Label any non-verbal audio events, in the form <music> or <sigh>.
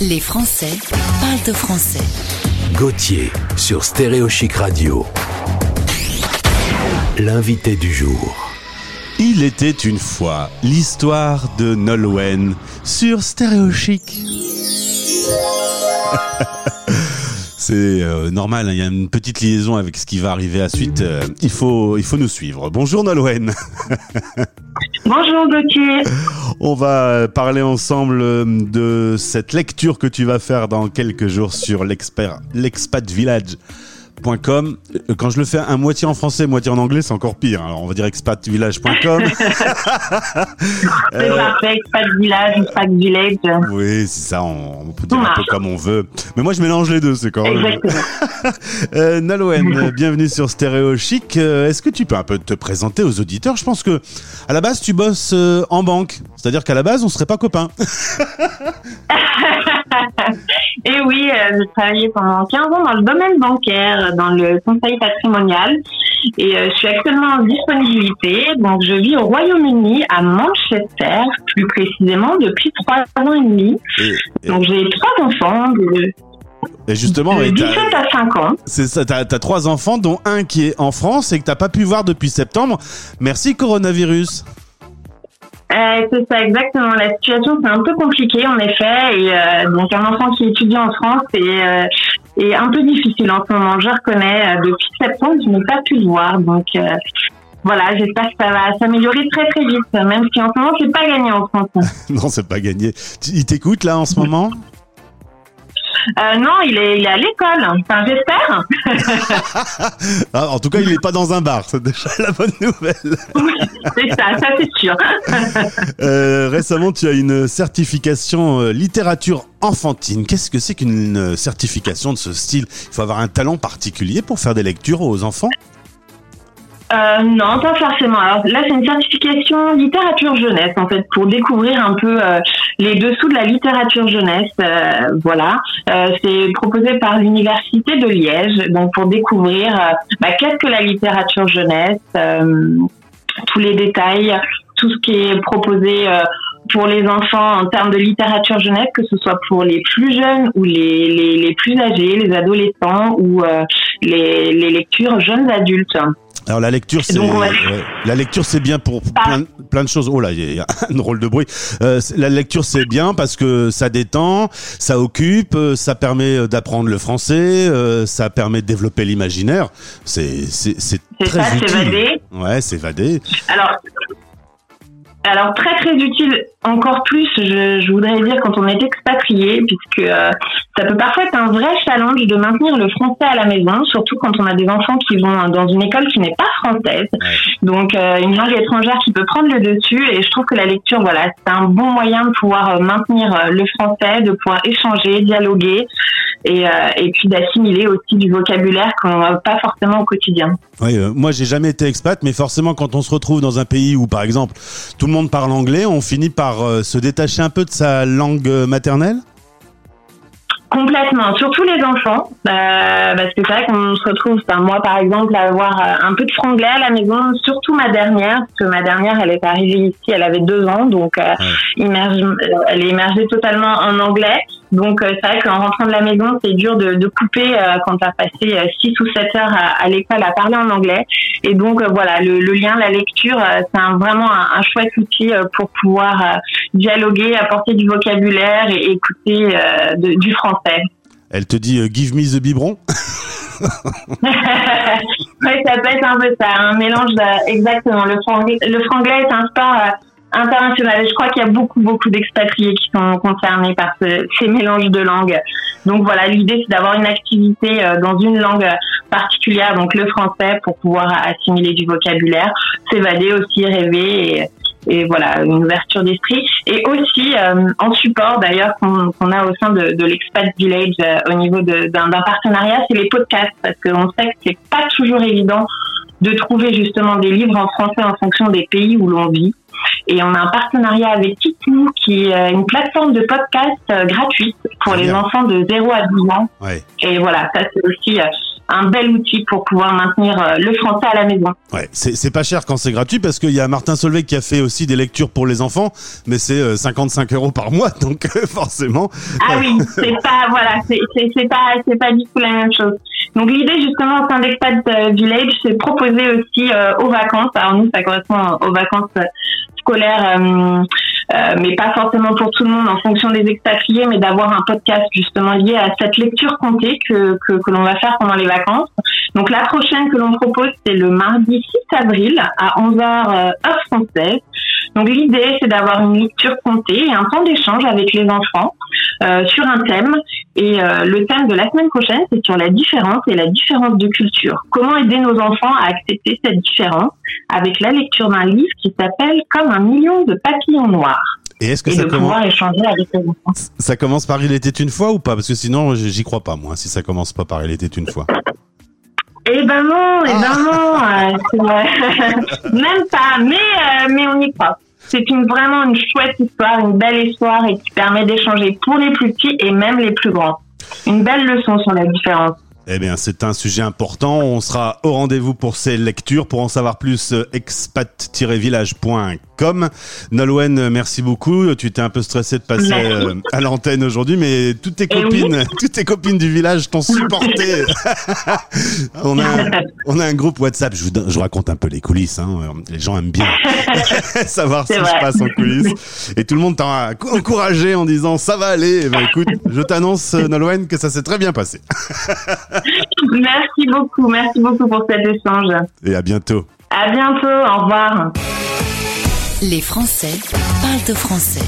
Les Français parlent de français. Gauthier sur Stéréo Chic Radio. L'invité du jour. Il était une fois l'histoire de Nolwenn sur Stéréo Chic. <laughs> C'est euh, normal, hein, il y a une petite liaison avec ce qui va arriver à suite. euh, il, faut, il faut nous suivre. Bonjour Nolwenn. <laughs> Bonjour Gauthier. On va parler ensemble euh, de cette lecture que tu vas faire dans quelques jours sur l'expert- l'expatvillage.com. Euh, Quand je le fais à moitié en français, moitié en anglais, c'est encore pire. Alors on va dire expatvillage.com. <laughs> C'est parfait, pas de village, pas de village. oui, c'est ça, on, on peut dire un peu comme on veut. Mais moi je mélange les deux, c'est quand même. Exactement. <laughs> Euh, Nalouen, euh, bienvenue sur Stéréo Chic. Euh, Est-ce que tu peux un peu te présenter aux auditeurs? Je pense que à la base tu bosses euh, en banque, c'est-à-dire qu'à la base on serait pas copains. <laughs> Et oui, euh, j'ai travaillé pendant 15 ans dans le domaine bancaire, dans le conseil patrimonial. Et euh, je suis actuellement en disponibilité. Donc, je vis au Royaume-Uni, à Manchester, plus précisément, depuis 3 ans et demi. Et, et- Donc, j'ai trois enfants de, et justement, de et 17 t'as- à 5 ans. c'est ça, t'as as trois enfants, dont un qui est en France et que t'as pas pu voir depuis septembre. Merci coronavirus. Euh, c'est ça, exactement. La situation, c'est un peu compliqué, en effet. Et euh, donc, un enfant qui étudie en France est, euh, est un peu difficile en ce moment. Je reconnais, euh, depuis septembre, je n'ai pas pu le voir. Donc, euh, voilà, j'espère que ça va s'améliorer très, très vite. Même si en ce moment, c'est pas gagné en France. <laughs> non, c'est pas gagné. Il t'écoute là en ce moment? Euh, non, il est, il est à l'école. Enfin, j'espère. <laughs> Ah, En tout cas, il est pas dans un bar. C'est déjà la bonne nouvelle. <laughs> Oui, c'est ça, ça c'est sûr. <laughs> Euh, récemment, tu as une certification euh, littérature enfantine. Qu'est-ce que c'est qu'une certification de ce style? Il faut avoir un talent particulier pour faire des lectures aux enfants? Euh, non, pas forcément. Alors là, c'est une certification littérature jeunesse, en fait, pour découvrir un peu euh, les dessous de la littérature jeunesse. euh, voilà, Euh, c'est proposé par l'université de Liège, donc pour découvrir bah, qu'est-ce que la littérature jeunesse, tous les détails, tout ce qui est proposé. pour les enfants en termes de littérature jeunesse, que ce soit pour les plus jeunes ou les, les, les plus âgés, les adolescents ou les, les lectures jeunes adultes. Alors la lecture, c'est ouais. la lecture, c'est bien pour plein, plein de choses. Oh là, il y a- <laughs> un drôle de bruit. Euh, la lecture, c'est bien parce que ça détend, ça occupe, euh, ça permet euh, d'apprendre le français, euh, ça permet de développer l'imaginaire. C'est c'est c'est C'est très ça, utile. s'évader. Ouais, s'évader. Alors, alors très très utile encore plus, je, je voudrais dire quand on est expatrié, puisque euh, ça peut parfois être un vrai challenge de maintenir le français à la maison, surtout quand on a des enfants qui vont dans une école qui n'est pas française. Donc euh, une langue étrangère qui peut prendre le dessus, et je trouve que la lecture, voilà, c'est un bon moyen de pouvoir euh, maintenir euh, le français, de pouvoir échanger, dialoguer, et, euh, et puis d'assimiler aussi du vocabulaire qu'on n'a pas forcément au quotidien. Oui, euh, moi j'ai jamais été expat, mais forcément quand on se retrouve dans un pays où par exemple tout le monde parle anglais, on finit par euh, se détacher un peu de sa langue maternelle? Complètement, surtout les enfants, euh, parce que c'est vrai qu'on se retrouve, enfin, moi par exemple, à avoir un peu de franglais à la maison, surtout ma dernière, parce que ma dernière, elle est arrivée ici, elle avait deux ans, donc euh, immerge- elle est immergée totalement en anglais. Donc euh, c'est vrai qu'en rentrant de la maison, c'est dur de, de couper euh, quand tu as passé 6 ou 7 heures à, à l'école à parler en anglais. Et donc euh, voilà, le, le lien, la lecture, euh, c'est un- vraiment un, un chouette outil euh, pour pouvoir euh, dialoguer, apporter du vocabulaire et écouter euh, de- du français. Elle te dit euh, Give me the biberon. <laughs> <laughs> oui, ça peut être un peu ça, un mélange exactement. Le franglais, le franglais est un sport euh, international. Je crois qu'il y a beaucoup, beaucoup d'expatriés qui sont concernés par ce- ces mélanges de langues. Donc voilà, l'idée c'est d'avoir une activité euh, dans une langue particulière, donc le français, pour pouvoir assimiler du vocabulaire, s'évader aussi, rêver et, voilà, une ouverture d'esprit. Et aussi, euh, en support d'ailleurs qu'on qu'on a au sein de, de l'Expat Village euh, au niveau d'un partenariat, c'est les podcasts, parce qu'on sait que c'est pas toujours évident de trouver justement des livres en français en fonction des pays où l'on vit. Et on a un partenariat avec Titou, qui est euh, une plateforme de podcast euh, gratuite pour les bien. enfants de 0 à 12 ans. Ouais. Et voilà, ça c'est aussi euh, un bel outil pour pouvoir maintenir le français à la maison. Ouais, c'est pas cher quand c'est gratuit parce qu'il y a Martin Solveig qui a fait aussi des lectures pour les enfants, mais c'est 55 euros par mois, donc <laughs> forcément. Ah oui, <laughs> c'est pas voilà, c'est pas c'est pas du tout la même chose. Donc l'idée justement au sein d'Expat Village, c'est proposer aussi aux vacances. Alors nous, ça correspond aux vacances scolaires euh, mais pas forcément pour tout le monde en fonction des expatriés, mais d'avoir un podcast justement lié à cette lecture comptée que, que, que l'on va faire pendant les vacances. Donc la prochaine que l'on propose, c'est le mardi 6 avril à 11h euh, heure française. Donc l'idée, c'est d'avoir une lecture comptée et un temps d'échange avec les enfants euh, sur un thème. Et euh, le thème de la semaine prochaine, c'est sur la différence et la différence de culture. Comment aider nos enfants à accepter cette différence avec la lecture d'un livre qui s'appelle Comme un million de papillons noirs. Et est-ce que ça commence échanger avec les enfants. Ça commence par Il était une fois ou pas? Parce que sinon, j'y crois pas moi. Si ça commence pas par Il était une fois. Eh ben non, eh ben ah. non, euh, <laughs> même pas, mais euh, mais on y croit. C'est une vraiment une chouette histoire, une belle histoire et qui permet d'échanger pour les plus petits et même les plus grands. Une belle leçon sur la différence. Eh bien, c'est un sujet important. On sera au rendez-vous pour ces lectures. Pour en savoir plus, euh, expat-village.com. Nolwenn, merci beaucoup. Tu étais un peu stressée de passer euh, à l'antenne aujourd'hui, mais toutes tes eh copines, toutes tes copines du village t'ont supporté. <laughs> on, a, on a un groupe WhatsApp. Je vous, raconte un peu les coulisses. Hein. Les gens aiment bien <laughs> <laughs> savoir ce qui se passe en coulisses. Et tout le monde t'a encouragé en disant ça va aller. Eh ben, écoute, je t'annonce, Nolwenn, que ça s'est très bien passé. <laughs> merci beaucoup, merci beaucoup pour cet échange. Et à bientôt. À bientôt, au revoir. Les Français parlent de français.